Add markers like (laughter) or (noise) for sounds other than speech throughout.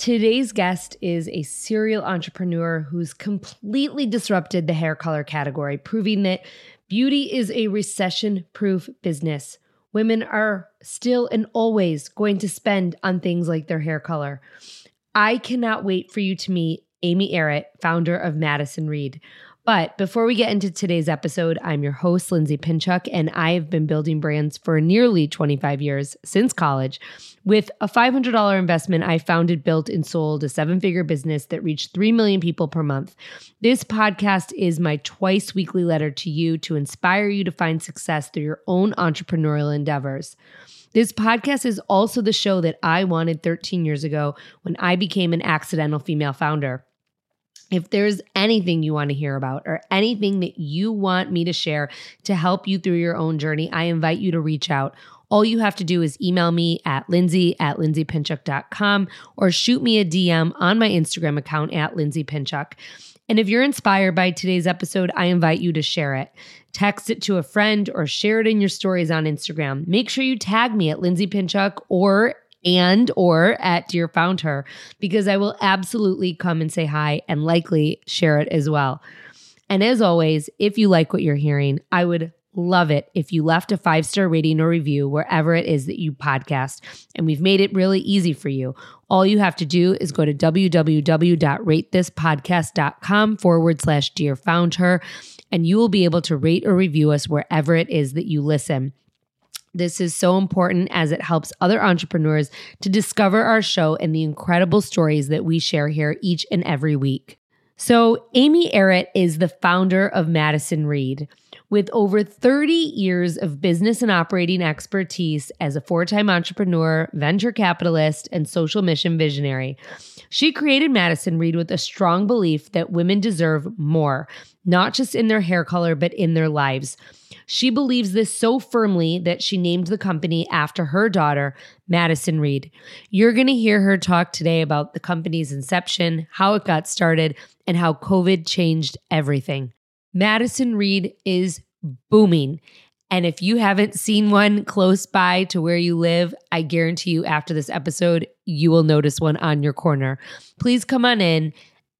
Today's guest is a serial entrepreneur who's completely disrupted the hair color category, proving that beauty is a recession proof business. Women are still and always going to spend on things like their hair color. I cannot wait for you to meet Amy Errett, founder of Madison Reed. But before we get into today's episode, I'm your host, Lindsay Pinchuk, and I have been building brands for nearly 25 years since college. With a $500 investment, I founded, built, and sold a seven figure business that reached 3 million people per month. This podcast is my twice weekly letter to you to inspire you to find success through your own entrepreneurial endeavors. This podcast is also the show that I wanted 13 years ago when I became an accidental female founder. If there's anything you want to hear about or anything that you want me to share to help you through your own journey, I invite you to reach out. All you have to do is email me at lindsay at lindsaypinchuk.com or shoot me a DM on my Instagram account at lindsaypinchuk. And if you're inspired by today's episode, I invite you to share it. Text it to a friend or share it in your stories on Instagram. Make sure you tag me at Lindsay Pinchuk or and or at Dear FoundHer because I will absolutely come and say hi and likely share it as well. And as always, if you like what you're hearing, I would love it if you left a five star rating or review wherever it is that you podcast. And we've made it really easy for you. All you have to do is go to www.ratethispodcast.com forward slash dear founder, and you will be able to rate or review us wherever it is that you listen. This is so important as it helps other entrepreneurs to discover our show and the incredible stories that we share here each and every week. So, Amy Errett is the founder of Madison Reed. With over 30 years of business and operating expertise as a four time entrepreneur, venture capitalist, and social mission visionary, she created Madison Reed with a strong belief that women deserve more, not just in their hair color, but in their lives. She believes this so firmly that she named the company after her daughter, Madison Reed. You're going to hear her talk today about the company's inception, how it got started, and how COVID changed everything. Madison Reed is booming. And if you haven't seen one close by to where you live, I guarantee you after this episode, you will notice one on your corner. Please come on in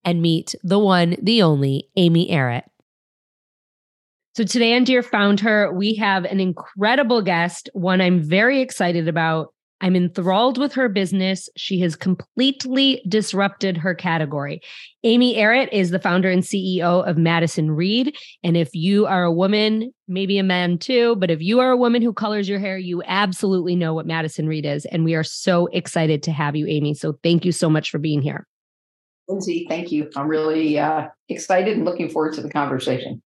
and meet the one, the only Amy Errett. So today on Dear FoundHer, we have an incredible guest, one I'm very excited about. I'm enthralled with her business. She has completely disrupted her category. Amy Errett is the founder and CEO of Madison Reed. And if you are a woman, maybe a man too, but if you are a woman who colors your hair, you absolutely know what Madison Reed is. And we are so excited to have you, Amy. So thank you so much for being here. Lindsay, thank you. I'm really uh, excited and looking forward to the conversation.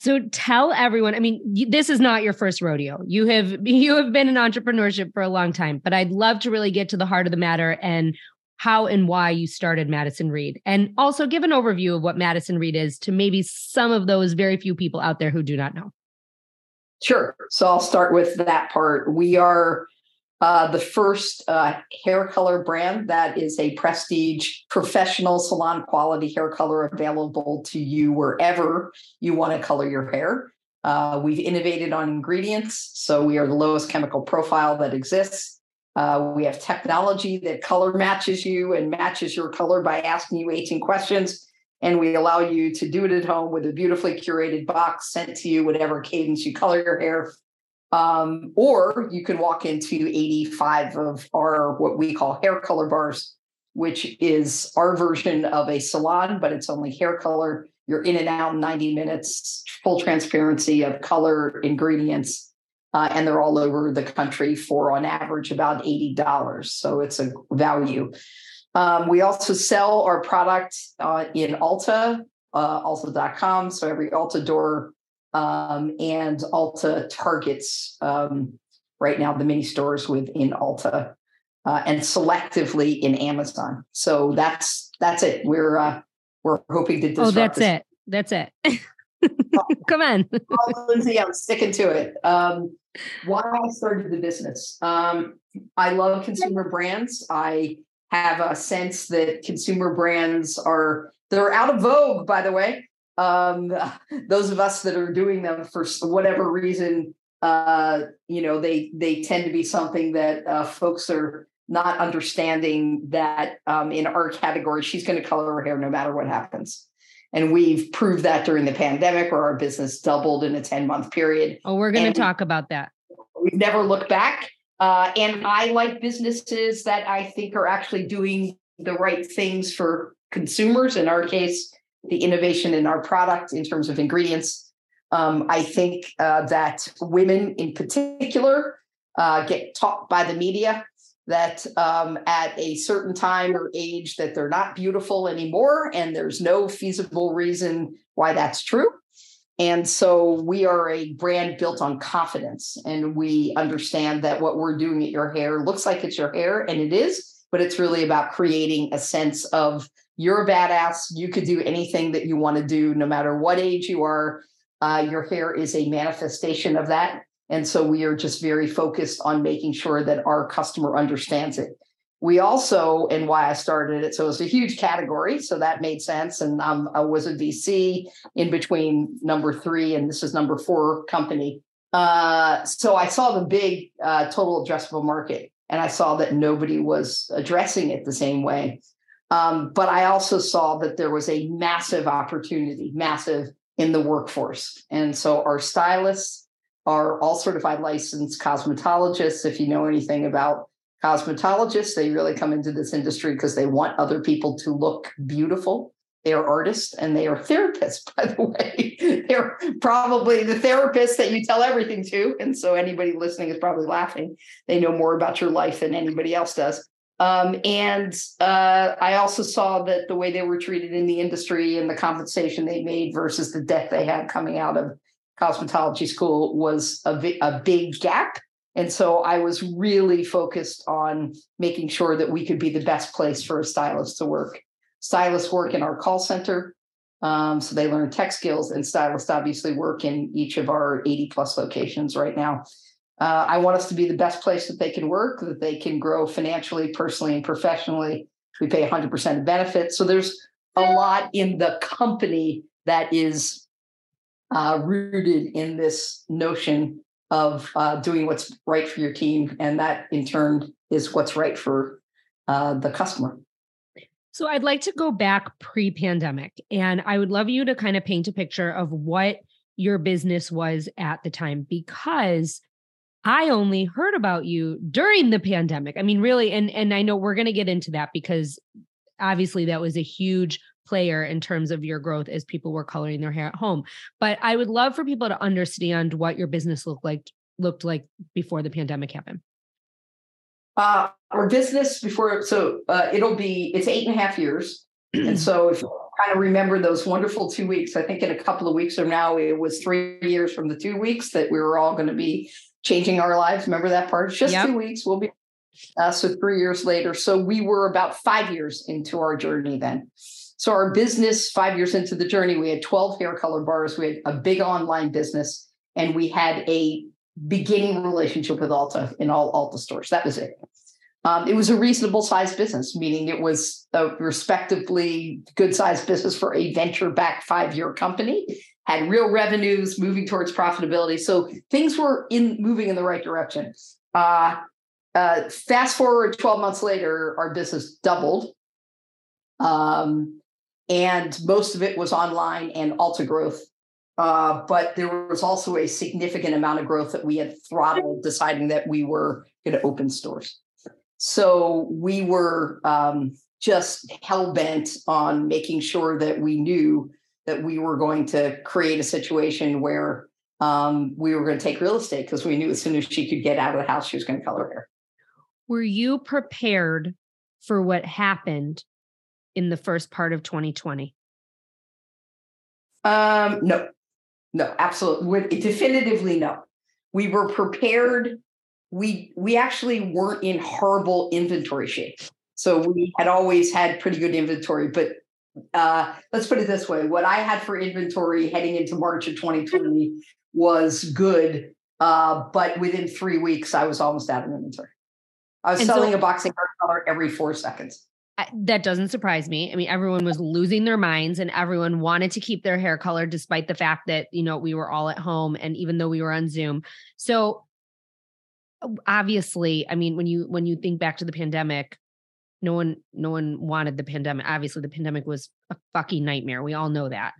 So tell everyone, I mean, you, this is not your first rodeo. You have (laughs) you have been in entrepreneurship for a long time, but I'd love to really get to the heart of the matter and how and why you started Madison Reed. And also give an overview of what Madison Reed is to maybe some of those very few people out there who do not know. Sure. So I'll start with that part. We are uh, the first uh, hair color brand that is a prestige professional salon quality hair color available to you wherever you want to color your hair. Uh, we've innovated on ingredients, so we are the lowest chemical profile that exists. Uh, we have technology that color matches you and matches your color by asking you 18 questions. And we allow you to do it at home with a beautifully curated box sent to you, whatever cadence you color your hair um, or you can walk into 85 of our what we call hair color bars which is our version of a salon, but it's only hair color. You're in and out in 90 minutes, full transparency of color, ingredients, uh, and they're all over the country for on average about $80. So it's a value. Um, we also sell our product uh, in Ulta, uh. So every Ulta door um, and Ulta targets um, right now the mini stores within Ulta uh, and selectively in Amazon. So that's that's it. We're uh, we're hoping to disrupt. Oh, that's this. it. That's it. (laughs) (laughs) Come on, Lindsay. I'm sticking to it. Um, why I started the business. Um, I love consumer brands. I have a sense that consumer brands are they're out of vogue. By the way, um, those of us that are doing them for whatever reason, uh, you know, they they tend to be something that uh, folks are not understanding that um, in our category, she's going to color her hair no matter what happens. And we've proved that during the pandemic, where our business doubled in a 10 month period. Oh, we're going to talk about that. We've never looked back. Uh, and I like businesses that I think are actually doing the right things for consumers. In our case, the innovation in our product in terms of ingredients. Um, I think uh, that women in particular uh, get taught by the media that um, at a certain time or age that they're not beautiful anymore and there's no feasible reason why that's true and so we are a brand built on confidence and we understand that what we're doing at your hair looks like it's your hair and it is but it's really about creating a sense of you're a badass you could do anything that you want to do no matter what age you are uh, your hair is a manifestation of that and so we are just very focused on making sure that our customer understands it. We also, and why I started it, so it's a huge category, so that made sense. And um, I was a VC in between number three and this is number four company. Uh, so I saw the big uh, total addressable market, and I saw that nobody was addressing it the same way. Um, but I also saw that there was a massive opportunity, massive in the workforce. And so our stylists are all certified licensed cosmetologists. If you know anything about cosmetologists, they really come into this industry because they want other people to look beautiful. They are artists and they are therapists, (laughs) by the way. They're probably the therapists that you tell everything to. And so anybody listening is probably laughing. They know more about your life than anybody else does. Um, and uh, I also saw that the way they were treated in the industry and the compensation they made versus the debt they had coming out of cosmetology school was a, a big gap. And so I was really focused on making sure that we could be the best place for a stylist to work. Stylists work in our call center. Um, so they learn tech skills, and stylists obviously work in each of our 80 plus locations right now. Uh, I want us to be the best place that they can work, that they can grow financially, personally, and professionally. We pay 100% of benefits. So there's a lot in the company that is uh, rooted in this notion of uh, doing what's right for your team. And that in turn is what's right for uh, the customer. So I'd like to go back pre pandemic, and I would love you to kind of paint a picture of what your business was at the time because I only heard about you during the pandemic. I mean, really, and and I know we're going to get into that because obviously that was a huge player in terms of your growth as people were coloring their hair at home. But I would love for people to understand what your business looked like looked like before the pandemic happened. Uh, our business before, so uh, it'll be it's eight and a half years, and so if you kind of remember those wonderful two weeks, I think in a couple of weeks from now it was three years from the two weeks that we were all going to be changing our lives. Remember that part? It's Just yep. two weeks. We'll be uh, so three years later. So we were about five years into our journey then. So our business, five years into the journey, we had 12 hair color bars. We had a big online business, and we had a beginning relationship with Ulta in all Ulta stores. That was it. Um, it was a reasonable sized business, meaning it was a respectively good sized business for a venture backed five year company, had real revenues, moving towards profitability. So things were in moving in the right direction. Uh, uh, fast forward 12 months later, our business doubled. Um, and most of it was online and Ulta growth. Uh, but there was also a significant amount of growth that we had throttled, deciding that we were going to open stores. So we were um, just hell bent on making sure that we knew that we were going to create a situation where um, we were going to take real estate because we knew as soon as she could get out of the house, she was going to color hair. Were you prepared for what happened in the first part of 2020? Um, no, no, absolutely, definitively no. We were prepared. We we actually weren't in horrible inventory shape. So we had always had pretty good inventory, but uh, let's put it this way: what I had for inventory heading into March of 2020 was good, uh, but within three weeks, I was almost out of inventory. I was and selling so, a boxing color every four seconds. That doesn't surprise me. I mean, everyone was losing their minds and everyone wanted to keep their hair color despite the fact that, you know, we were all at home and even though we were on Zoom. So obviously, I mean, when you when you think back to the pandemic, no one no one wanted the pandemic. Obviously, the pandemic was a fucking nightmare. We all know that.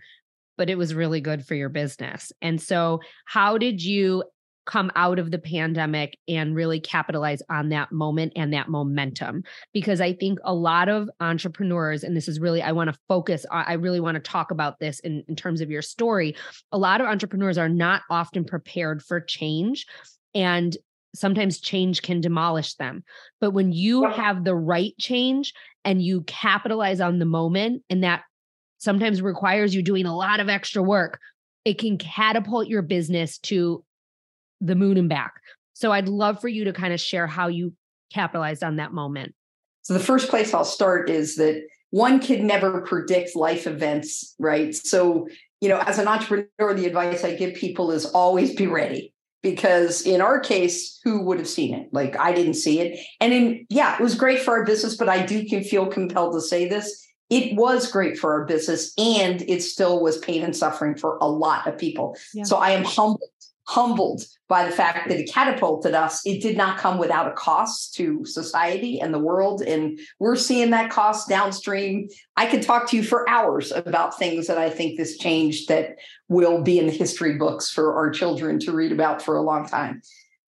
But it was really good for your business. And so, how did you come out of the pandemic and really capitalize on that moment and that momentum because i think a lot of entrepreneurs and this is really i want to focus i really want to talk about this in, in terms of your story a lot of entrepreneurs are not often prepared for change and sometimes change can demolish them but when you have the right change and you capitalize on the moment and that sometimes requires you doing a lot of extra work it can catapult your business to the moon and back. So I'd love for you to kind of share how you capitalized on that moment. So the first place I'll start is that one can never predict life events, right? So, you know, as an entrepreneur, the advice I give people is always be ready. Because in our case, who would have seen it? Like I didn't see it. And in yeah, it was great for our business, but I do can feel compelled to say this. It was great for our business and it still was pain and suffering for a lot of people. Yeah. So I am humbled humbled by the fact that it catapulted us. It did not come without a cost to society and the world. And we're seeing that cost downstream. I could talk to you for hours about things that I think this changed that will be in the history books for our children to read about for a long time.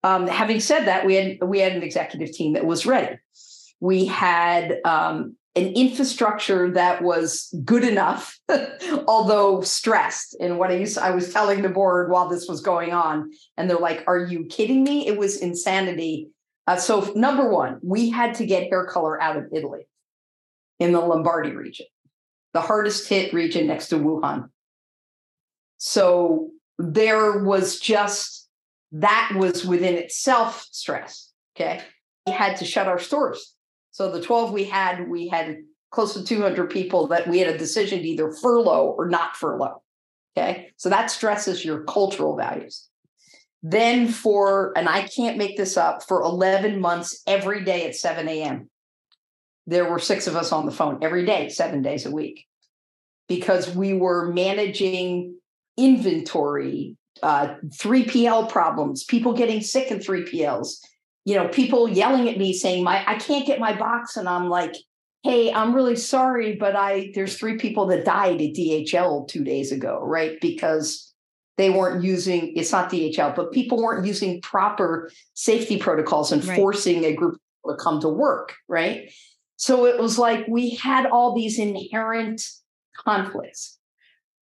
Um, having said that, we had we had an executive team that was ready. We had um, an infrastructure that was good enough, (laughs) although stressed. And what I used, I was telling the board while this was going on, and they're like, "Are you kidding me? It was insanity." Uh, so, number one, we had to get hair color out of Italy, in the Lombardy region, the hardest hit region next to Wuhan. So there was just that was within itself stress. Okay, we had to shut our stores so the 12 we had, we had close to 200 people that we had a decision to either furlough or not furlough. Okay. So that stresses your cultural values. Then for, and I can't make this up, for 11 months, every day at 7 a.m., there were six of us on the phone every day, seven days a week, because we were managing inventory, uh, 3PL problems, people getting sick in 3PLs, you know, people yelling at me saying, My I can't get my box. And I'm like, hey, I'm really sorry, but I there's three people that died at DHL two days ago, right? Because they weren't using it's not DHL, but people weren't using proper safety protocols and right. forcing a group to come to work, right? So it was like we had all these inherent conflicts.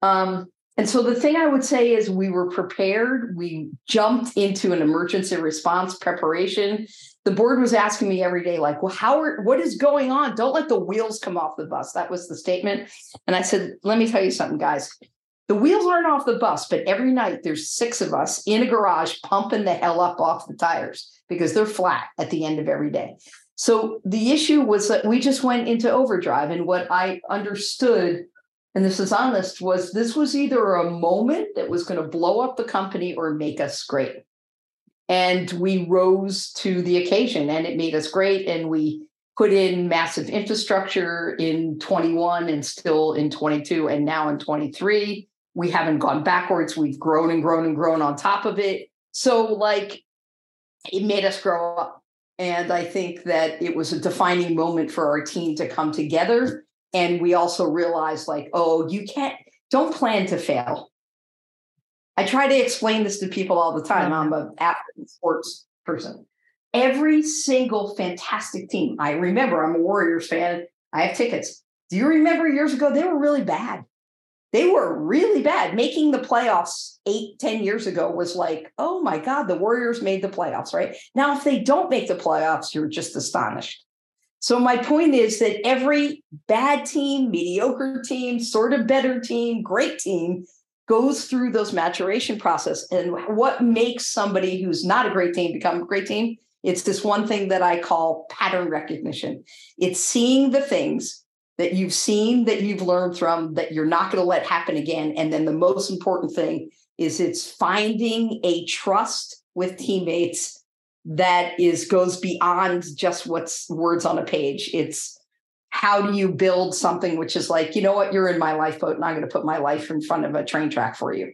Um, and so the thing I would say is we were prepared. We jumped into an emergency response preparation. The board was asking me every day, like, well, how are what is going on? Don't let the wheels come off the bus. That was the statement. And I said, let me tell you something, guys. The wheels aren't off the bus, but every night there's six of us in a garage pumping the hell up off the tires because they're flat at the end of every day. So the issue was that we just went into overdrive. And what I understood and this is honest, was this was either a moment that was going to blow up the company or make us great. And we rose to the occasion and it made us great. And we put in massive infrastructure in 21 and still in 22 and now in 23. We haven't gone backwards. We've grown and grown and grown on top of it. So, like, it made us grow up. And I think that it was a defining moment for our team to come together and we also realized like oh you can't don't plan to fail i try to explain this to people all the time i'm an athlete sports person every single fantastic team i remember i'm a warriors fan I have tickets. Do you remember years ago? They were really bad. They were really bad. Making the playoffs eight, ten years ago was like, oh my God, the Warriors made the playoffs, right? Now, if they don't make the playoffs, you're just astonished. So, my point is that every bad team, mediocre team, sort of better team, great team goes through those maturation process. And what makes somebody who's not a great team become a great team? It's this one thing that I call pattern recognition. It's seeing the things that you've seen, that you've learned from, that you're not going to let happen again. And then the most important thing is it's finding a trust with teammates that is goes beyond just what's words on a page. It's how do you build something which is like, you know what, you're in my lifeboat and I'm going to put my life in front of a train track for you.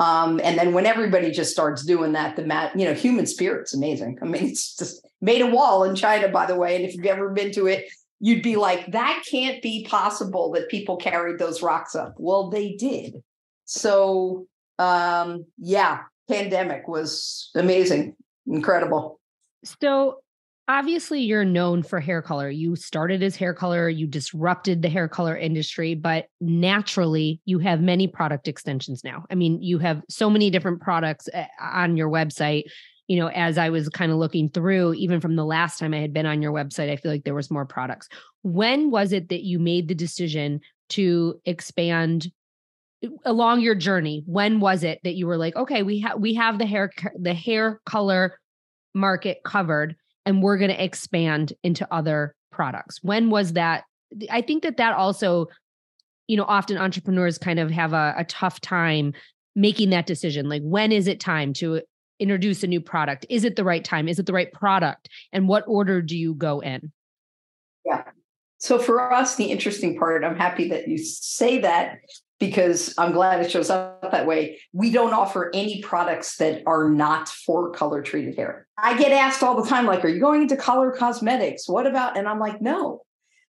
Um, and then when everybody just starts doing that, the mat, you know, human spirit's amazing. I mean, it's just made a wall in China, by the way. And if you've ever been to it, you'd be like, that can't be possible that people carried those rocks up. Well, they did. So um, yeah, pandemic was amazing, incredible. So obviously you're known for hair color. You started as hair color, you disrupted the hair color industry, but naturally you have many product extensions now. I mean, you have so many different products eh, on your website. You know, as I was kind of looking through, even from the last time I had been on your website, I feel like there was more products. When was it that you made the decision to expand along your journey? When was it that you were like, okay, we have we have the hair the hair color market covered and we're going to expand into other products? When was that? I think that that also you know often entrepreneurs kind of have a, a tough time making that decision like when is it time to introduce a new product? Is it the right time? Is it the right product? And what order do you go in? Yeah. So for us the interesting part i'm happy that you say that because I'm glad it shows up that way. We don't offer any products that are not for color treated hair. I get asked all the time, like, are you going into color cosmetics? What about? And I'm like, no.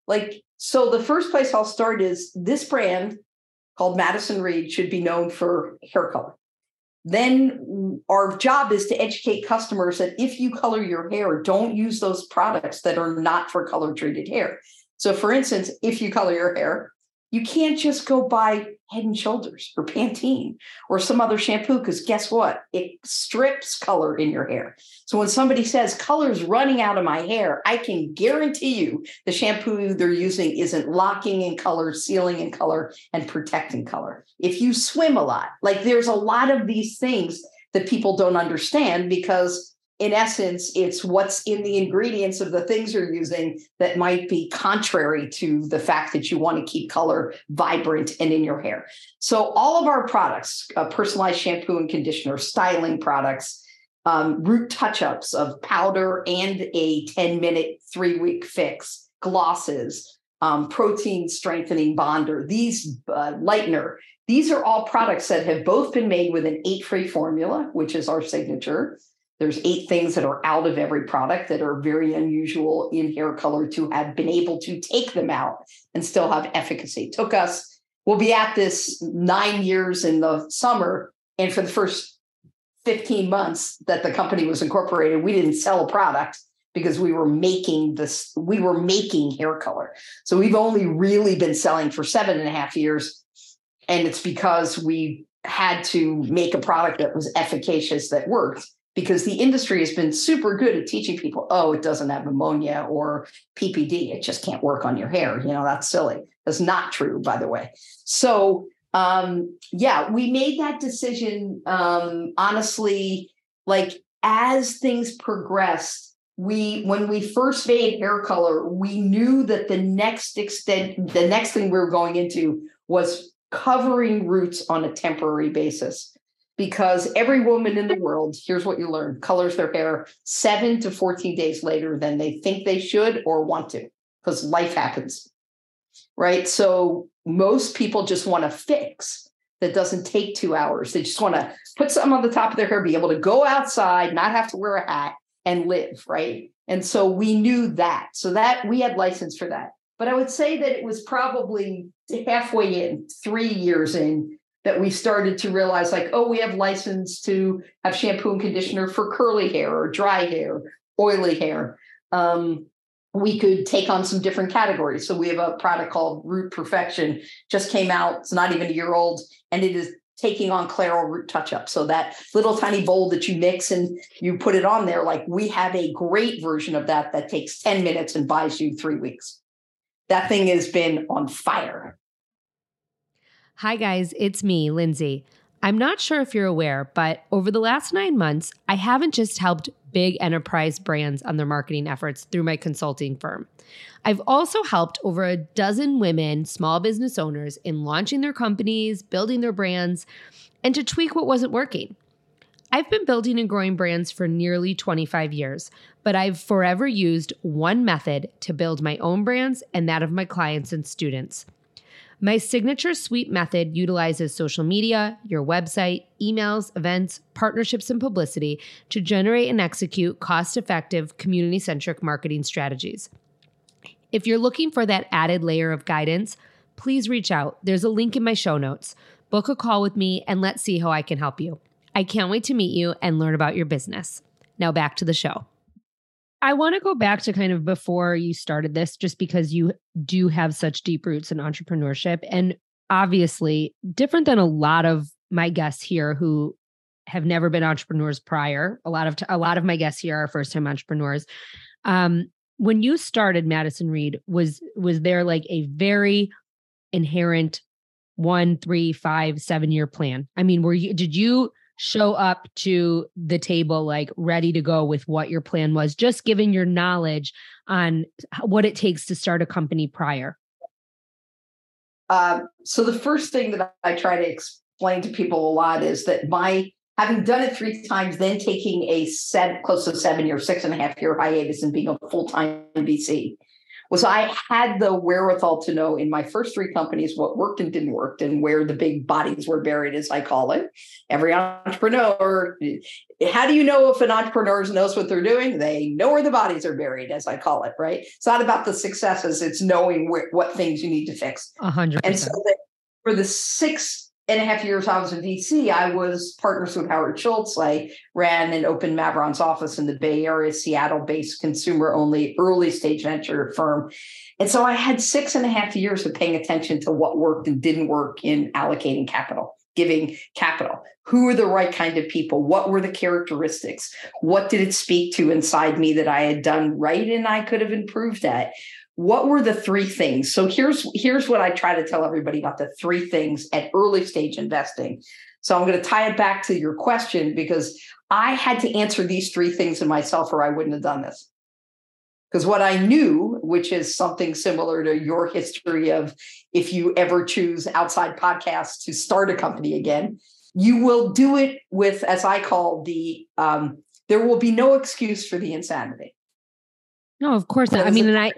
Like, so the first place I'll start is this brand called Madison Reed should be known for hair color. Then our job is to educate customers that if you color your hair, don't use those products that are not for color treated hair. So, for instance, if you color your hair, you can't just go buy Head and Shoulders or Pantene or some other shampoo because guess what? It strips color in your hair. So when somebody says color's running out of my hair, I can guarantee you the shampoo they're using isn't locking in color, sealing in color, and protecting color. If you swim a lot, like there's a lot of these things that people don't understand because in essence, it's what's in the ingredients of the things you're using that might be contrary to the fact that you want to keep color vibrant and in your hair. So, all of our products, uh, personalized shampoo and conditioner, styling products, um, root touch ups of powder and a 10 minute, three week fix, glosses, um, protein strengthening bonder, these uh, lightener, these are all products that have both been made with an eight free formula, which is our signature there's eight things that are out of every product that are very unusual in hair color to have been able to take them out and still have efficacy. It took us, we'll be at this nine years in the summer. And for the first 15 months that the company was incorporated, we didn't sell a product because we were making this, we were making hair color. So we've only really been selling for seven and a half years. And it's because we had to make a product that was efficacious that worked because the industry has been super good at teaching people, oh, it doesn't have ammonia or PPD. It just can't work on your hair. You know, that's silly. That's not true, by the way. So, um, yeah, we made that decision, um, honestly, like as things progressed. We, when we first made hair color, we knew that the next extent, the next thing we were going into was covering roots on a temporary basis because every woman in the world, here's what you learn, colors their hair seven to 14 days later than they think they should or want to, because life happens. Right. So most people just want to fix that doesn't take two hours. They just want to put something on the top of their hair, be able to go outside, not have to wear a hat and live. Right. And so we knew that. So that we had license for that. But I would say that it was probably halfway in, three years in, that we started to realize like oh we have license to have shampoo and conditioner for curly hair or dry hair oily hair um, we could take on some different categories. So we have a product called Root Perfection, just came out. It's not even a year old, and it is taking on Clairol Root Touch Up. So that little tiny bowl that you mix and you put it on there, like we have a great version of that that takes 10 minutes and buys you three weeks. That thing has been on fire. Hi, guys, it's me, Lindsay. I'm not sure if you're aware, but over the last nine months, I haven't just helped big enterprise brands on their marketing efforts through my consulting firm. I've also helped over a dozen women, small business owners, in launching their companies, building their brands, and to tweak what wasn't working. I've been building and growing brands for nearly 25 years, but I've forever used one method to build my own brands and that of my clients and students. My signature suite method utilizes social media, your website, emails, events, partnerships, and publicity to generate and execute cost effective, community centric marketing strategies. If you're looking for that added layer of guidance, please reach out. There's a link in my show notes. Book a call with me and let's see how I can help you. I can't wait to meet you and learn about your business. Now back to the show. I want to go back to kind of before you started this, just because you do have such deep roots in entrepreneurship. And obviously, different than a lot of my guests here who have never been entrepreneurs prior. A lot of t- a lot of my guests here are first time entrepreneurs. Um, when you started Madison Reed, was was there like a very inherent one, three, five, seven year plan? I mean, were you did you show up to the table like ready to go with what your plan was, just given your knowledge on what it takes to start a company prior? Uh, so the first thing that I try to explain to people a lot is that my having done it three times, then taking a set close to seven year, six and a half year hiatus and being a full time VC was I had the wherewithal to know in my first three companies what worked and didn't work and where the big bodies were buried, as I call it. Every entrepreneur, how do you know if an entrepreneur knows what they're doing? They know where the bodies are buried, as I call it, right? It's not about the successes, it's knowing where, what things you need to fix. A hundred And so for the six and a half years I was in VC, I was partners with Howard Schultz. I ran and opened Mavron's office in the Bay Area, Seattle based consumer only early stage venture firm. And so I had six and a half years of paying attention to what worked and didn't work in allocating capital, giving capital. Who are the right kind of people? What were the characteristics? What did it speak to inside me that I had done right and I could have improved at? What were the three things? So here's here's what i try to tell everybody about the three things at early stage investing. So i'm going to tie it back to your question because i had to answer these three things in myself or i wouldn't have done this. Because what i knew which is something similar to your history of if you ever choose outside podcasts to start a company again you will do it with as i call the um, there will be no excuse for the insanity. No, of course not. I mean, and I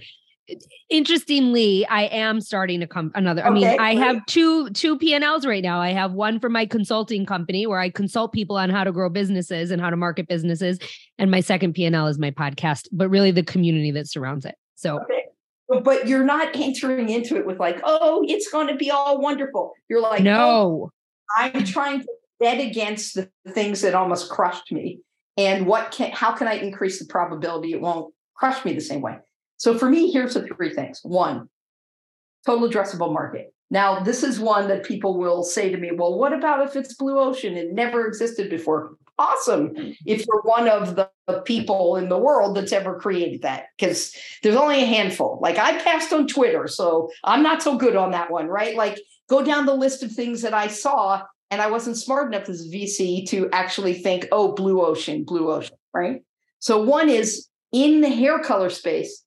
interestingly i am starting to come another i mean i have two two p&l's right now. I have one for my consulting company where i consult people on how to grow businesses and how to market businesses. And my second p&l is my podcast but really the community that surrounds it. So okay. but you're not entering into it with like oh it's going to be all wonderful. You're like no. Oh, i'm trying to bet against the things that almost crushed me. And what can how can i increase the probability it won't crush me the same way so for me, here's the three things. One, total addressable market. Now, this is one that people will say to me, well, what about if it's blue ocean? It never existed before. Awesome. If you're one of the people in the world that's ever created that, because there's only a handful. Like I passed on Twitter, so I'm not so good on that one, right? Like go down the list of things that I saw, and I wasn't smart enough as a VC to actually think, oh, blue ocean, blue ocean, right? So one is in the hair color space,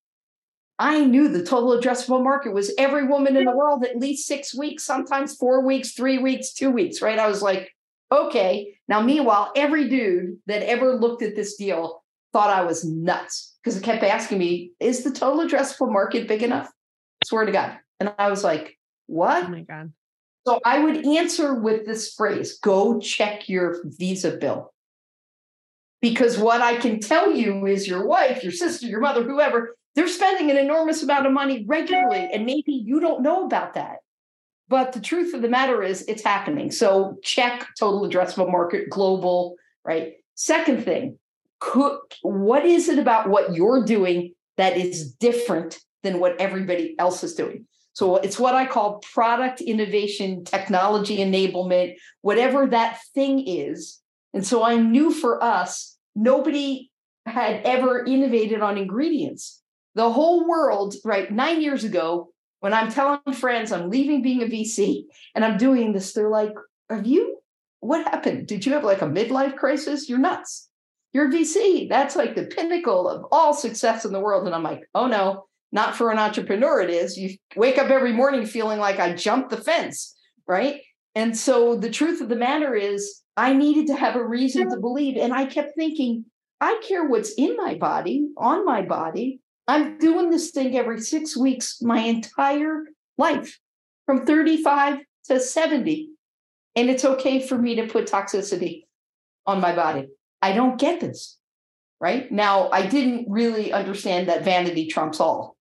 I knew the total addressable market was every woman in the world at least six weeks, sometimes four weeks, three weeks, two weeks, right? I was like, okay. Now, meanwhile, every dude that ever looked at this deal thought I was nuts because it kept asking me, is the total addressable market big enough? Swear to God. And I was like, what? Oh my God. So I would answer with this phrase go check your visa bill. Because what I can tell you is your wife, your sister, your mother, whoever, they're spending an enormous amount of money regularly, and maybe you don't know about that. But the truth of the matter is, it's happening. So check total addressable market, global, right? Second thing, could, what is it about what you're doing that is different than what everybody else is doing. So it's what I call product innovation, technology enablement, whatever that thing is. And so I knew for us, nobody had ever innovated on ingredients. The whole world, right, nine years ago, when I'm telling friends I'm leaving being a VC and I'm doing this, they're like, Have you, what happened? Did you have like a midlife crisis? You're nuts. You're a VC. That's like the pinnacle of all success in the world. And I'm like, Oh no, not for an entrepreneur, it is. You wake up every morning feeling like I jumped the fence, right? And so the truth of the matter is, I needed to have a reason to believe. And I kept thinking, I care what's in my body, on my body. I'm doing this thing every six weeks, my entire life, from 35 to 70. And it's okay for me to put toxicity on my body. I don't get this. Right now, I didn't really understand that vanity trumps all.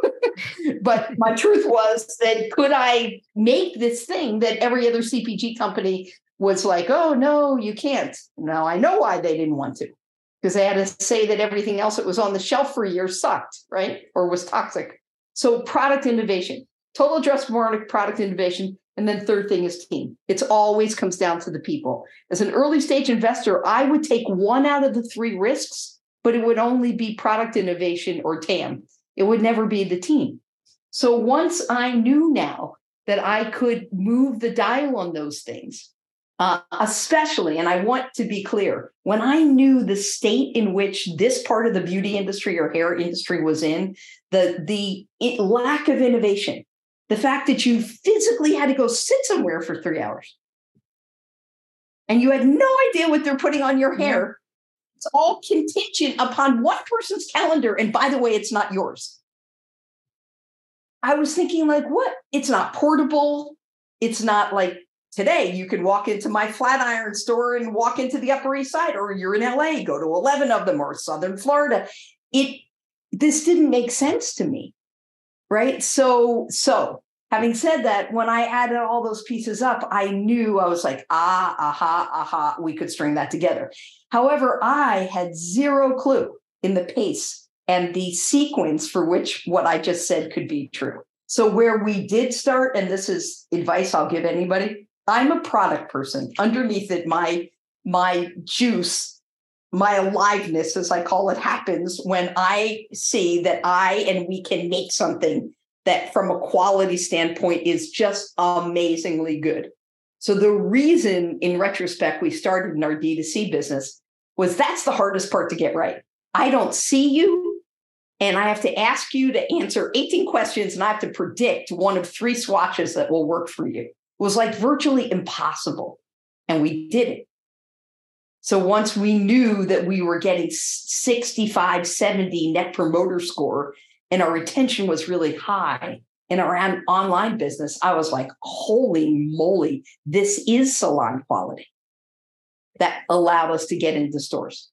(laughs) but my truth was that could I make this thing that every other CPG company was like, oh, no, you can't. Now I know why they didn't want to, because they had to say that everything else that was on the shelf for years sucked, right? Or was toxic. So product innovation, total addressable market product innovation. And then third thing is team. It's always comes down to the people. As an early stage investor, I would take one out of the three risks, but it would only be product innovation or TAM. It would never be the team. So once I knew now that I could move the dial on those things, uh, especially, and I want to be clear, when I knew the state in which this part of the beauty industry or hair industry was in, the the it, lack of innovation, the fact that you physically had to go sit somewhere for three hours, and you had no idea what they're putting on your hair, it's all contingent upon one person's calendar. And by the way, it's not yours. I was thinking, like, what? It's not portable. It's not like today you can walk into my Flatiron store and walk into the Upper East Side, or you're in LA, go to 11 of them, or Southern Florida. It this didn't make sense to me. Right. So, so having said that, when I added all those pieces up, I knew I was like, ah, aha, aha, we could string that together. However, I had zero clue in the pace and the sequence for which what I just said could be true. So, where we did start, and this is advice I'll give anybody, I'm a product person. Underneath it, my my juice, my aliveness, as I call it, happens when I see that I and we can make something that, from a quality standpoint, is just amazingly good. So the reason, in retrospect, we started in our D2C business was that's the hardest part to get right. I don't see you, and I have to ask you to answer 18 questions, and I have to predict one of three swatches that will work for you. Was like virtually impossible. And we did it. So once we knew that we were getting 65, 70 net promoter score, and our retention was really high, in our online business, I was like, holy moly, this is salon quality that allowed us to get into stores.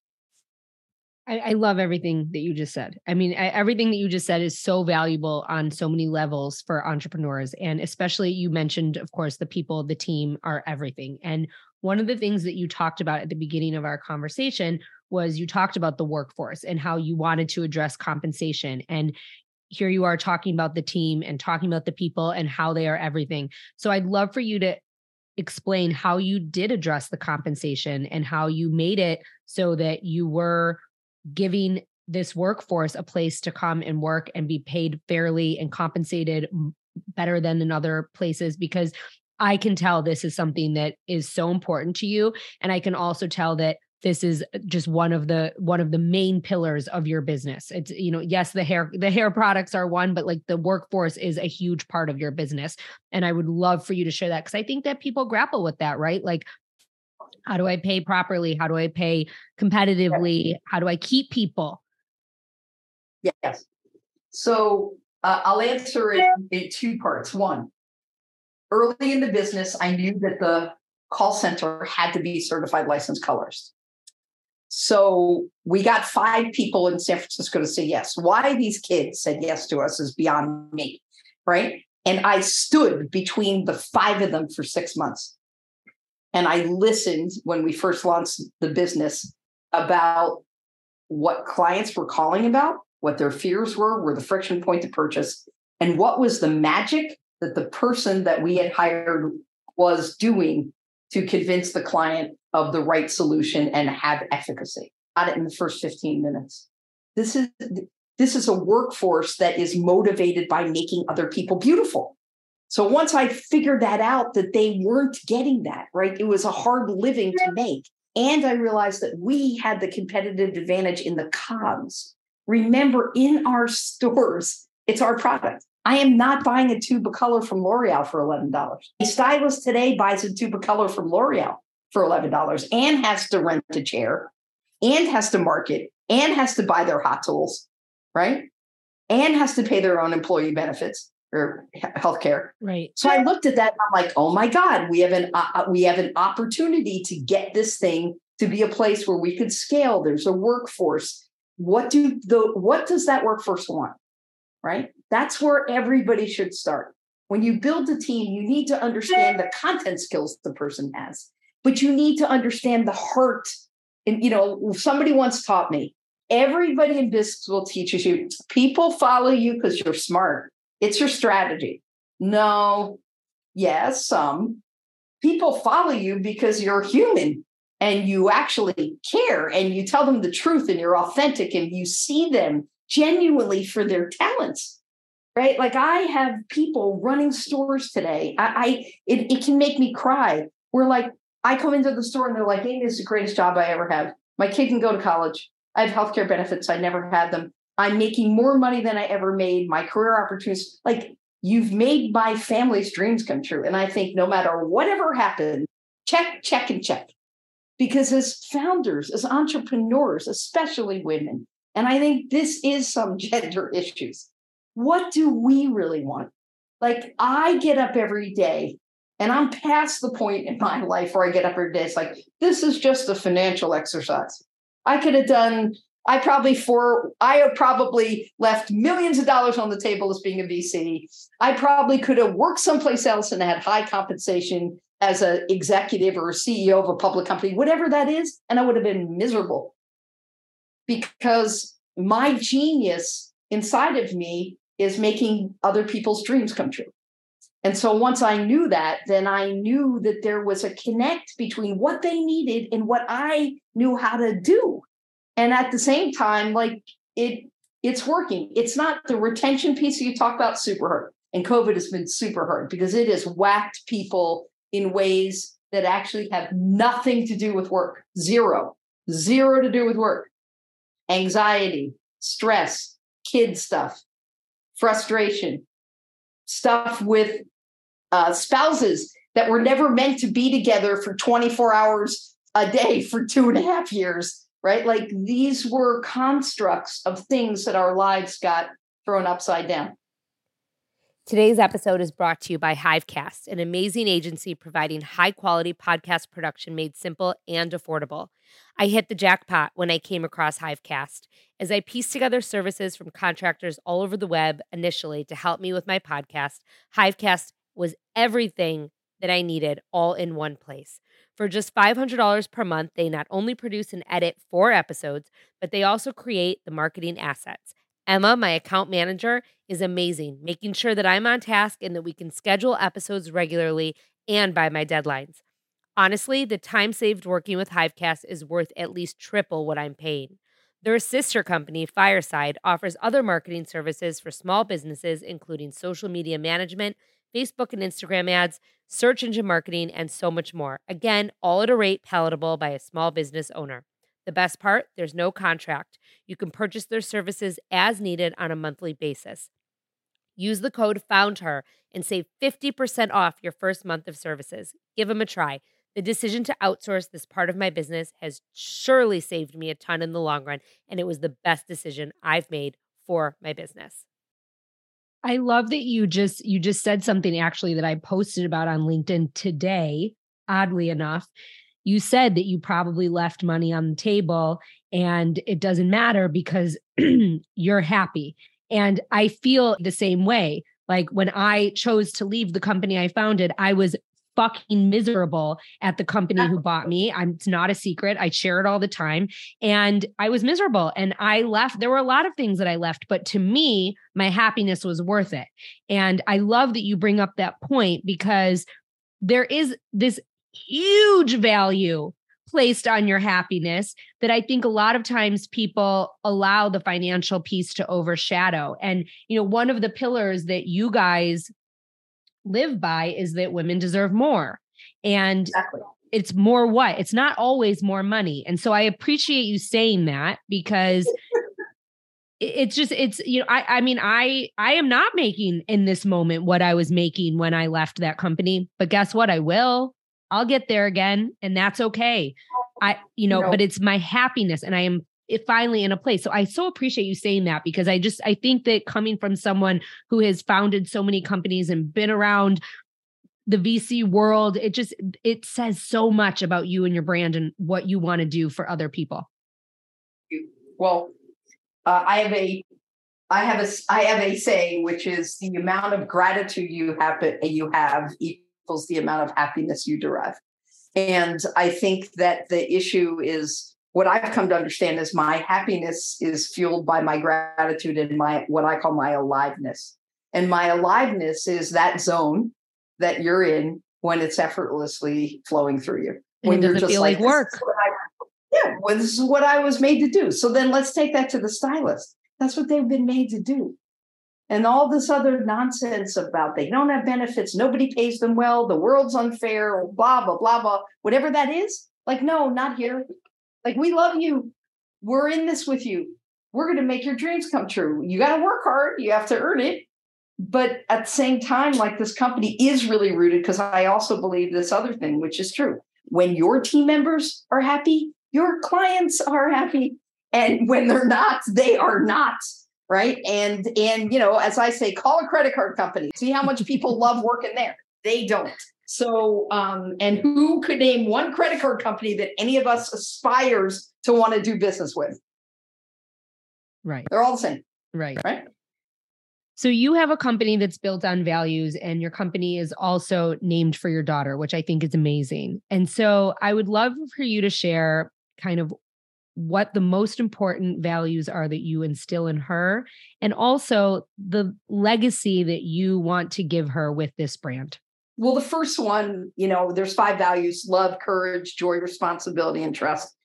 I, I love everything that you just said. I mean, I, everything that you just said is so valuable on so many levels for entrepreneurs. And especially, you mentioned, of course, the people, the team are everything. And one of the things that you talked about at the beginning of our conversation was you talked about the workforce and how you wanted to address compensation. And here you are talking about the team and talking about the people and how they are everything. So I'd love for you to explain how you did address the compensation and how you made it so that you were giving this workforce a place to come and work and be paid fairly and compensated better than in other places because I can tell this is something that is so important to you and I can also tell that this is uh, just one of the one of the main pillars of your business. It's you know yes the hair the hair products are one but like the workforce is a huge part of your business and i would love for you to share that because i think that people grapple with that right? Like how do i pay properly how do i pay competitively yes. how do i keep people yes so uh, i'll answer it in two parts one early in the business i knew that the call center had to be certified licensed colorist so we got five people in San Francisco to say yes. Why these kids said yes to us is beyond me, right? And I stood between the five of them for six months. And I listened when we first launched the business about what clients were calling about, what their fears were, were the friction point to purchase, and what was the magic that the person that we had hired was doing to convince the client of the right solution and have efficacy. Got it in the first 15 minutes. This is this is a workforce that is motivated by making other people beautiful. So once I figured that out, that they weren't getting that, right? It was a hard living to make. And I realized that we had the competitive advantage in the COGS. Remember, in our stores, it's our product. I am not buying a tube of color from L'Oreal for $11. A stylist today buys a tube of color from L'Oreal for $11 and has to rent a chair and has to market and has to buy their hot tools, right? And has to pay their own employee benefits or health care. Right. So I looked at that and I'm like, oh my God, we have an uh, we have an opportunity to get this thing to be a place where we could scale. There's a workforce. What do the what does that workforce want? Right? That's where everybody should start. When you build a team, you need to understand the content skills the person has, but you need to understand the heart. And you know, somebody once taught me, everybody in business will teach you people follow you because you're smart it's your strategy. No, yes, some. People follow you because you're human and you actually care and you tell them the truth and you're authentic and you see them genuinely for their talents right? Like i have people running stores today. I, I it, it can make me cry. We're like i come into the store and they're like hey this is the greatest job i ever have my kid can go to college. I have healthcare benefits. I never had them I'm making more money than I ever made. My career opportunities, like you've made my family's dreams come true. And I think no matter whatever happened, check, check, and check. Because as founders, as entrepreneurs, especially women, and I think this is some (laughs) gender issues. What do we really want? Like I get up every day and I'm past the point in my life where I get up every day. It's like, this is just a financial exercise. I could have done I probably for I have probably left millions of dollars on the table as being a VC. I probably could have worked someplace else and had high compensation as an executive or a CEO of a public company, whatever that is, and I would have been miserable because my genius inside of me is making other people's dreams come true. And so once I knew that, then I knew that there was a connect between what they needed and what I knew how to do and at the same time like it it's working. It's not the retention piece you talk about super hard. And covid has been super hard because it has whacked people in ways that actually have nothing to do with work. Zero. Zero to do with work. Anxiety stress kid stuff frustration stuff with uh, spouses that were never meant to be together for 24 hours a day for two and a half years right? Like these were constructs of things that our lives got thrown upside down. Today's episode is brought to you by Hivecast, an amazing agency providing high quality podcast production made simple and affordable. I hit the jackpot when I came across Hivecast as I pieced together services from contractors all over the web initially to help me with my podcast. Hivecast was everything that I needed all in one place. For just $500 per month, they not only produce and edit four episodes, but they also create the marketing assets. Emma, my account manager, is amazing, making sure that I'm on task and that we can schedule episodes regularly and by my deadlines. Honestly, the time saved working with Hivecast is worth at least triple what I'm paying. Their sister company, Fireside, offers other marketing services for small businesses, including social media management, Facebook and Instagram ads, search engine marketing, and so much more. Again, all at a rate palatable by a small business owner. The best part there's no contract. You can purchase their services as needed on a monthly basis. Use the code FOUNDHER and save 50% off your first month of services. Give them a try. The decision to outsource this part of my business has surely saved me a ton in the long run, and it was the best decision I've made for my business. I love that you just you just said something actually that I posted about on LinkedIn today, oddly enough. You said that you probably left money on the table and it doesn't matter because (clears throat) you're happy. And I feel the same way. Like when I chose to leave the company I founded, I was fucking miserable at the company who bought me. I'm it's not a secret. I share it all the time. And I was miserable and I left. There were a lot of things that I left, but to me, my happiness was worth it. And I love that you bring up that point because there is this huge value placed on your happiness that I think a lot of times people allow the financial piece to overshadow. And, you know, one of the pillars that you guys live by is that women deserve more. And exactly. it's more what? It's not always more money. And so I appreciate you saying that because it's just it's you know I I mean I I am not making in this moment what I was making when I left that company, but guess what? I will. I'll get there again and that's okay. I you know, but it's my happiness and I am it finally in a place. So I so appreciate you saying that because I just I think that coming from someone who has founded so many companies and been around the VC world, it just it says so much about you and your brand and what you want to do for other people. Well, uh, I have a I have a I have a saying which is the amount of gratitude you have you have equals the amount of happiness you derive. And I think that the issue is what I've come to understand is my happiness is fueled by my gratitude and my what I call my aliveness. And my aliveness is that zone that you're in when it's effortlessly flowing through you. When you're just feel like, like work. I, yeah, well, this is what I was made to do. So then let's take that to the stylist. That's what they've been made to do and all this other nonsense about they don't have benefits, nobody pays them well, the world's unfair, blah, blah, blah, blah, whatever that is. Like, no, not here. Like, we love you. We're in this with you. We're going to make your dreams come true. You got to work hard, you have to earn it. But at the same time, like this company is really rooted because I also believe this other thing, which is true. When your team members are happy, your clients are happy. And when they're not, they are not right? And and you know, as I say, call a credit card company. See how much people love working there. They don't. So, um, and who could name one credit card company that any of us aspires to want to do business with? Right. They're all the same. Right. Right. So you have a company that's built on values and your company is also named for your daughter, which I think is amazing. And so I would love for you to share kind of what the most important values are that you instill in her and also the legacy that you want to give her with this brand well the first one you know there's five values love courage joy responsibility and trust.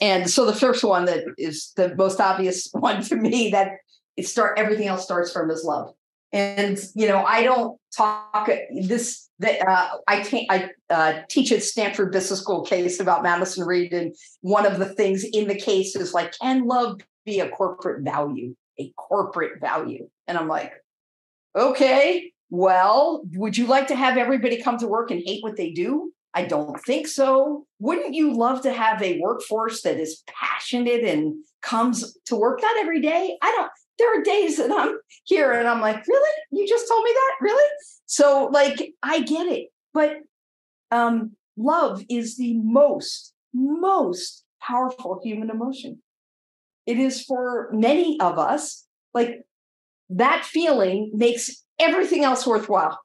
And so the first one that is the most obvious (laughs) one to me that it start everything else starts from is love. And you know i don't talk this that uh, i can't i uh, teach at stanford business school case about madison reed and one of the things in the case is like can love be a corporate value? A corporate value. And i'm like okay well would you like to have everybody come to work and hate what they do i don't think so wouldn't you love to have a workforce that is passionate and comes to work not every day i don't there are days that I'm here and I'm like, really? You just told me that? Really? So like I get it. But um love is the most, most powerful human emotion. It is for many of us, like that feeling makes everything else worthwhile.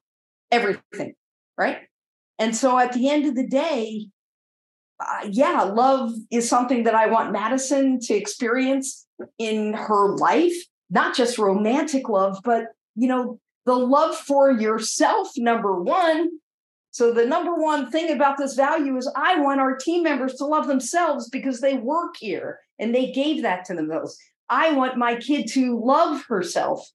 Everything. Right. And so at the end of the day, uh, yeah, love is something that I want Madison to experience in her life not just romantic love, but you know, the love for yourself, number one. So the number one thing about this value is I want our team members to love themselves because they work here and they gave that to themselves. I want my kid to love herself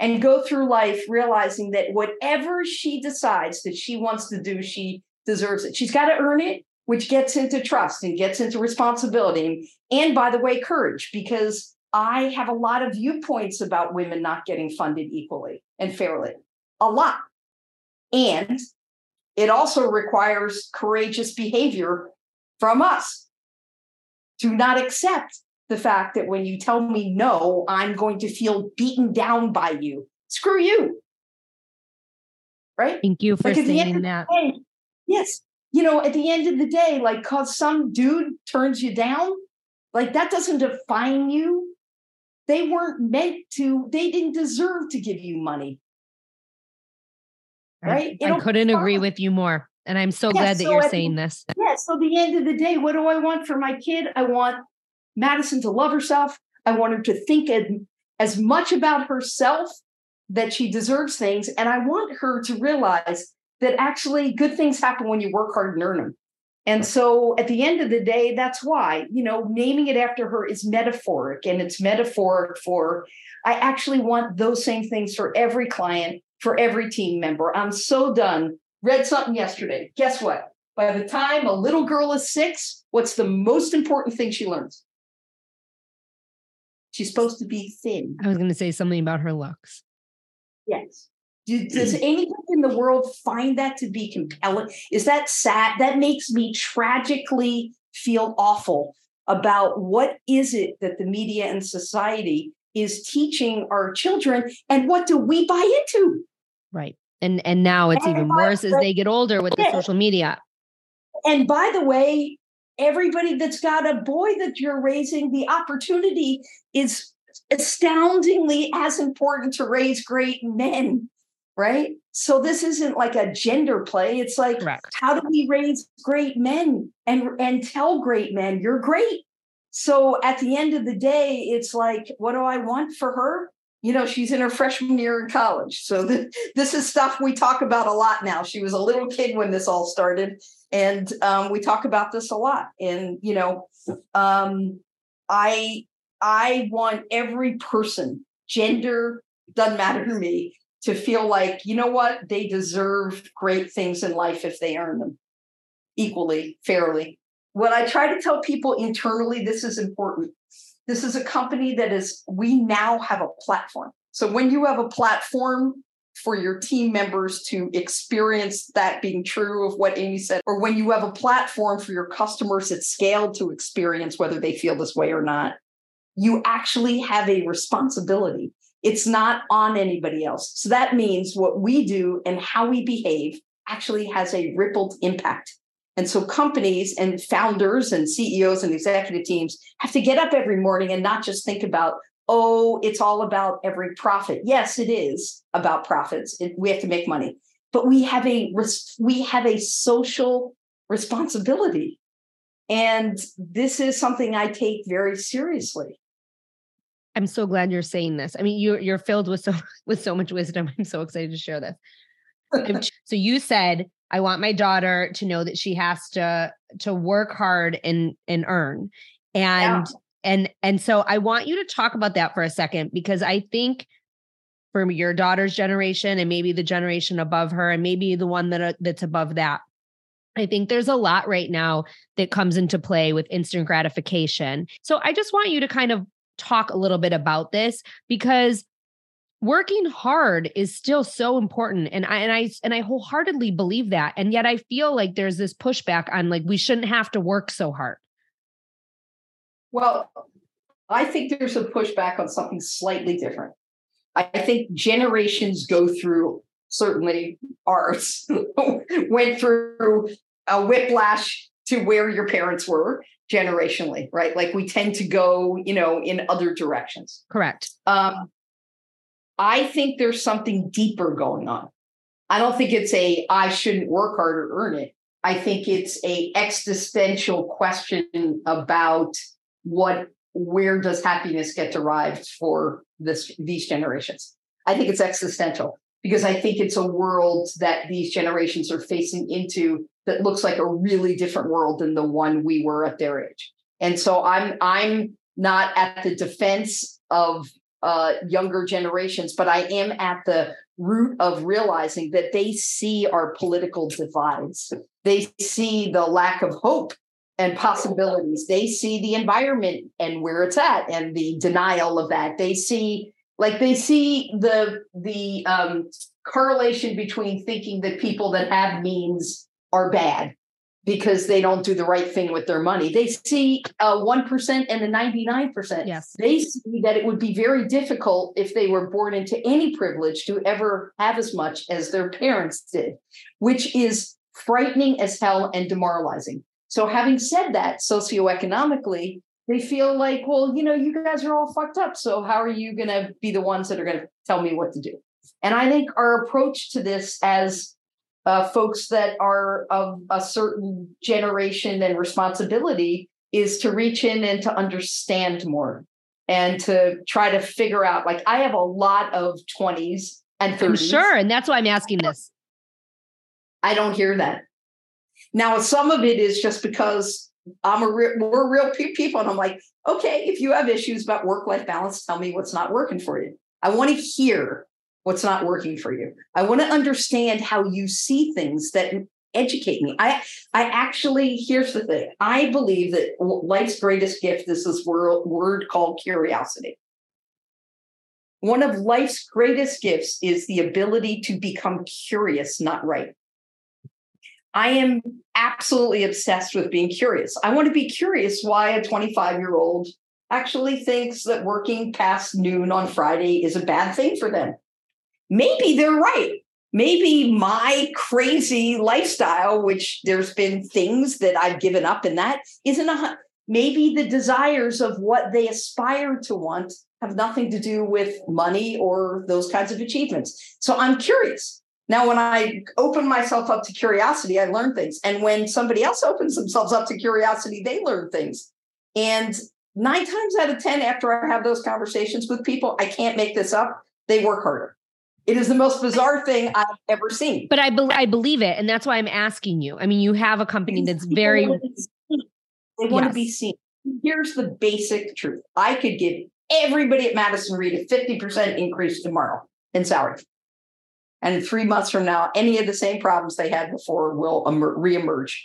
and go through life realizing that whatever she decides that she wants to do, she deserves it. She's got to earn it, which gets into trust and gets into responsibility. And by the way, courage, because I have a lot of viewpoints about women not getting funded equally and fairly, a lot. And it also requires courageous behavior from us to not accept the fact that when you tell me no, I'm going to feel beaten down by you. Screw you. Right? Thank you for like saying that. Day, yes. You know, at the end of the day, like, cause some dude turns you down, like that doesn't define you they weren't meant to, they didn't deserve to give you money. right? I, I couldn't agree with you more. And I'm so glad that so you're saying the, this. Yeah. So the end of the day, what do I want for my kid? I want Madison to love herself. I want her to think as, much about herself that she deserves things. And I want her to realize that actually good things happen when you work hard and earn them. And so at the end of the day, that's why, you know, naming it after her is metaphoric and it's metaphoric for, I actually want those same things for every client, for every team member. I'm so done. Read something yesterday. Guess what? By the time a little girl is six, what's the most important thing she learns? She's supposed to be thin. I was going to say something about her looks. Yes. Does (clears throat) anyone in the world find that to be compelling? Is that sad? That makes me tragically feel awful about what is it that the media and society is teaching our children and what do we buy into? Right. And and now it's and even worse as they get older with the social media. And by the way, everybody that's got a boy that you're raising, the opportunity is astoundingly as important to raise great men right? So this isn't like a gender play. It's like Correct. how do we raise great men and and tell great men you're great. So at the end of the day it's like what do i want for her you know she's in her freshman year in college so (laughs) th- this is stuff we talk about a lot now she was a little kid when this all started and um, we talk about this a lot and you know um, i I want every person, gender doesn't matter to me, to feel like, you know what, they deserve great things in life if they earn them equally, fairly. What I try to tell people internally, this is important. This is a company that is, we now have a platform. So when you have a platform for your team members to experience that being true of what Amy said, or when you have a platform for your customers at scale to experience whether they feel this way or not, you actually have a responsibility. It's not on anybody else. So that means what we do and how we behave actually has a rippled impact. And so companies and founders and CEOs and executive teams have to get up every morning and not just think about, oh, it's all about every profit. Yes, it is about profits. It, we have to make money, but we have a we have a social responsibility. And this is something I take very seriously. I'm so glad you're saying this. I mean, you're you're filled with so (laughs) with so much wisdom. I'm so excited to share this. (laughs) so you said I want my daughter to know that she has to to work hard and and earn. And yeah. and and so I want you to talk about that for a second because I think for your daughter's generation and maybe the generation above her and maybe the one that uh, that's above that I think there's a lot right now that comes into play with instant gratification. So I just want you to kind of talk a little bit about this because working hard is still so important and I and I and I wholeheartedly believe that and yet I feel like there's this pushback on like we shouldn't have to work so hard. Well, I think there's a pushback on something slightly different. I think generations go through certainly ours (laughs) went through a whiplash to where your parents were generationally, right? Like we tend to go, you know, in other directions. Correct. Um, I think there's something deeper going on. I don't think it's a I shouldn't work hard or earn it. I think it's a existential question about what where does happiness get derived for this these generations. I think it's existential because I think it's a world that these generations are facing into that looks like a really different world than the one we were at their age. And so I'm I'm not at the defense of uh, younger generations, but I am at the root of realizing that they see our political divides. They see the lack of hope and possibilities. They see the environment and where it's at and the denial of that. They see like they see the the um, correlation between thinking that people that have means are bad because they don't do the right thing with their money. They see a 1% and a 99%. Yes. They see that it would be very difficult if they were born into any privilege to ever have as much as their parents did, which is frightening as hell and demoralizing. So, having said that, socioeconomically, they feel like, well, you know, you guys are all fucked up. So, how are you going to be the ones that are going to tell me what to do? And I think our approach to this as uh, folks that are of a certain generation and responsibility is to reach in and to understand more and to try to figure out like I have a lot of 20s and 30s. I'm sure. And that's why I'm asking this. I don't hear that. Now, some of it is just because I'm a re- we're real people, and I'm like, okay, if you have issues about work life balance, tell me what's not working for you. I want to hear what's not working for you. I want to understand how you see things that educate me. I I actually here's the thing. I believe that life's greatest gift is this word, word called curiosity. One of life's greatest gifts is the ability to become curious, not right. I am absolutely obsessed with being curious. I want to be curious why a 25 year old actually thinks that working past noon on Friday is a bad thing for them. Maybe they're right. Maybe my crazy lifestyle, which there's been things that I've given up in that, isn't a maybe the desires of what they aspire to want have nothing to do with money or those kinds of achievements. So I'm curious. Now, when I open myself up to curiosity, I learn things. And when somebody else opens themselves up to curiosity, they learn things. And nine times out of 10, after I have those conversations with people, I can't make this up, they work harder. It is the most bizarre thing I've ever seen. But I, be- I believe it. And that's why I'm asking you. I mean, you have a company that's very. They want yes. to be seen. Here's the basic truth I could give everybody at Madison Reed a 50% increase tomorrow in salary. And three months from now, any of the same problems they had before will emer- reemerge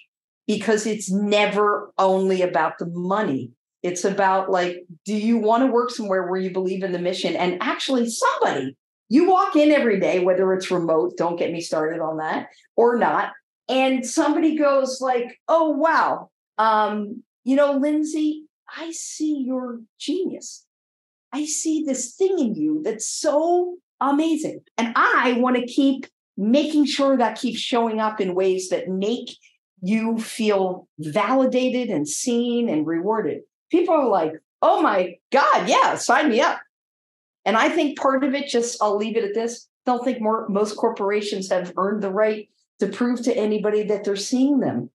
because it's never only about the money. It's about like, do you want to work somewhere where you believe in the mission? And actually, somebody, you walk in every day, whether it's remote, don't get me started on that, or not. And somebody goes like, oh, wow, um, you know, Lindsay, I see your genius. I see this thing in you that's so amazing. And I want to keep making sure that keeps showing up in ways that make you feel validated and seen and rewarded. People are like, oh my God, yeah, sign me up. And I think part of it, just I'll leave it at this. Don't think more most corporations have earned the right to prove to anybody that they're seeing them.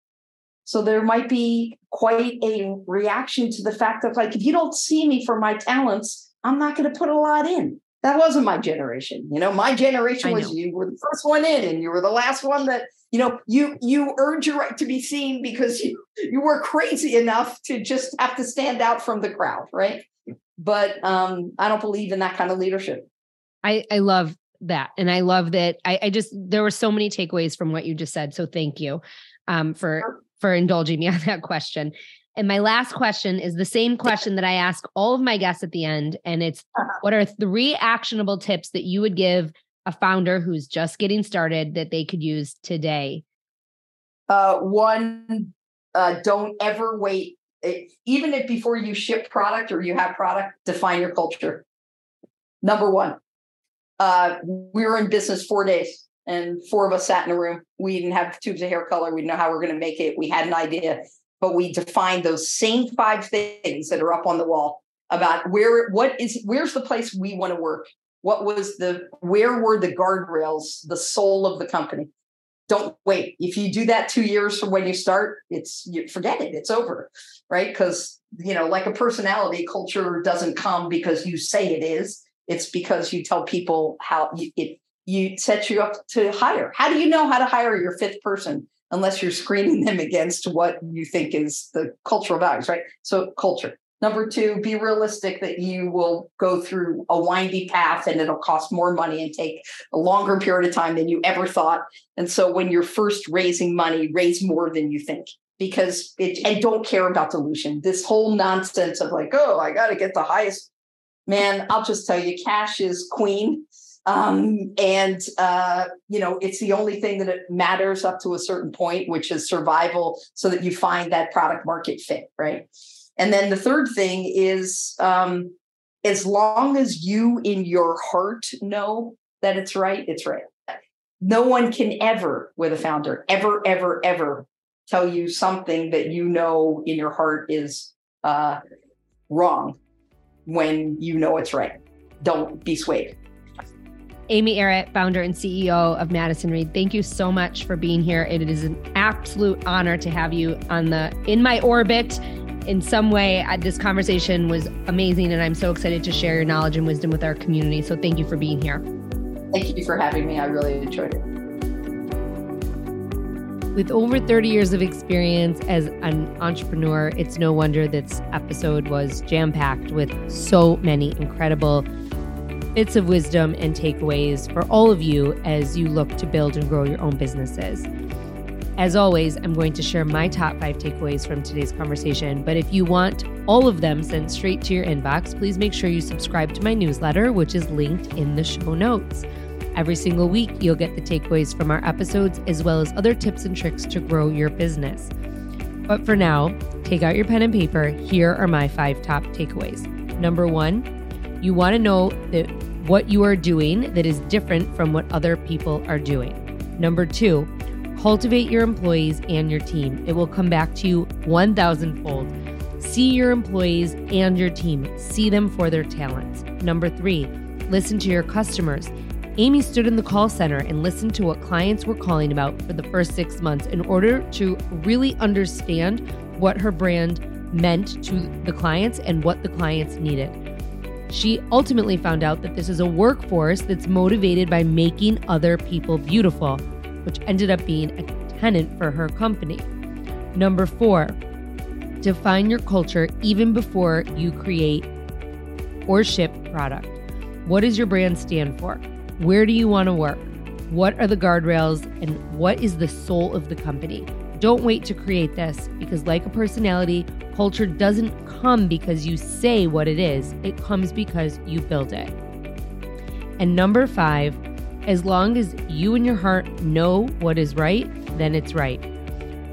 So there might be quite a reaction to the fact that, like, if you don't see me for my talents, I'm not going to put a lot in that wasn't my generation. You know, my generation was you were the first one in and you were the last one that, you know, you you earned your right to be seen because you you were crazy enough to just have to stand out from the crowd, right? But um, I don't believe in that kind of leadership. I, I love that. And I love that I, I just there were so many takeaways from what you just said. So thank you um, for for indulging me (laughs) on that question. And my last question is the same question that I ask all of my guests at the end. And it's uh-huh. what are three actionable tips that you would give a founder who's just getting started that they could use today? Uh, one, uh, don't ever wait. It, even if before you ship product or you have product, define your culture. Number one, uh, we were in business four days and four of us sat in a room. We didn't have tubes of hair color. We didn't know how we are going to make it. We had an idea but we defined those same five things that are up on the wall about where what is where's the place we want to work what was the where were the guardrails the soul of the company don't wait if you do that two years from when you start it's you forget it it's over right because you know like a personality culture doesn't come because you say it is it's because you tell people how you, it you set you up to hire how do you know how to hire your fifth person unless you're screening them against what you think is the cultural values, right? So, culture. Number two, be realistic that you will go through a windy path and it'll cost more money and take a longer period of time than you ever thought. And so, when you're first raising money, raise more than you think because it, and don't care about dilution. This whole nonsense of like, oh, I got to get the highest. Man, I'll just tell you, cash is queen um, and uh, you know, it's the only thing that it matters up to a certain point, which is survival, so that you find that product market fit, right? And then the third thing is um, as long as you in your heart know that it's right, it's right. No one can ever, with a founder, ever, ever, ever tell you something that you know in your heart is uh, wrong when you know it's right. Don't be swayed. Amy Errett, founder and CEO of Madison Reed. Thank you so much for being here. It is an absolute honor to have you on the in my orbit in some way. This conversation was amazing, and I'm so excited to share your knowledge and wisdom with our community. So thank you for being here. Thank you for having me. I really enjoyed it. With over 30 years of experience as an entrepreneur, it's no wonder this episode was jam packed with so many incredible bits of wisdom and takeaways for all of you as you look to build and grow your own businesses. As always, I'm going to share my top five takeaways from today's conversation. But if you want all of them sent straight to your inbox, please make sure you subscribe to my newsletter, which is linked in the show notes. Every single week, you'll get the takeaways from our episodes, as well as other tips and tricks to grow your business. But for now, take out your pen and paper. Here are my five top takeaways. Number one, you want to know that what you are doing that is different from what other people are doing. Number two, cultivate your employees and your team. It will come back to you 1,000 fold. See your employees and your team, see them for their talents. Number three, listen to your customers. Amy stood in the call center and listened to what clients were calling about for the first six months in order to really understand what her brand meant to the clients and what the clients needed. She ultimately found out that this is a workforce that's motivated by making other people beautiful, which ended up being a tenant for her company. Number four, define your culture even before you create or ship product. What does your brand stand for? Where do you want to work? What are the guardrails and what is the soul of the company? Don't wait to create this because, like a personality, culture doesn't come because you say what it is, it comes because you build it. And number five, as long as you and your heart know what is right, then it's right.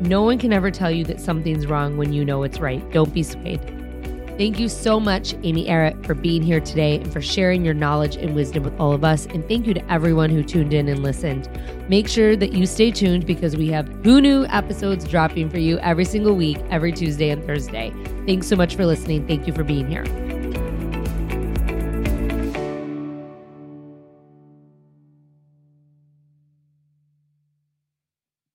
No one can ever tell you that something's wrong when you know it's right. Don't be swayed. Thank you so much, Amy Errett, for being here today and for sharing your knowledge and wisdom with all of us. And thank you to everyone who tuned in and listened. Make sure that you stay tuned because we have Who Knew episodes dropping for you every single week, every Tuesday and Thursday. Thanks so much for listening. Thank you for being here.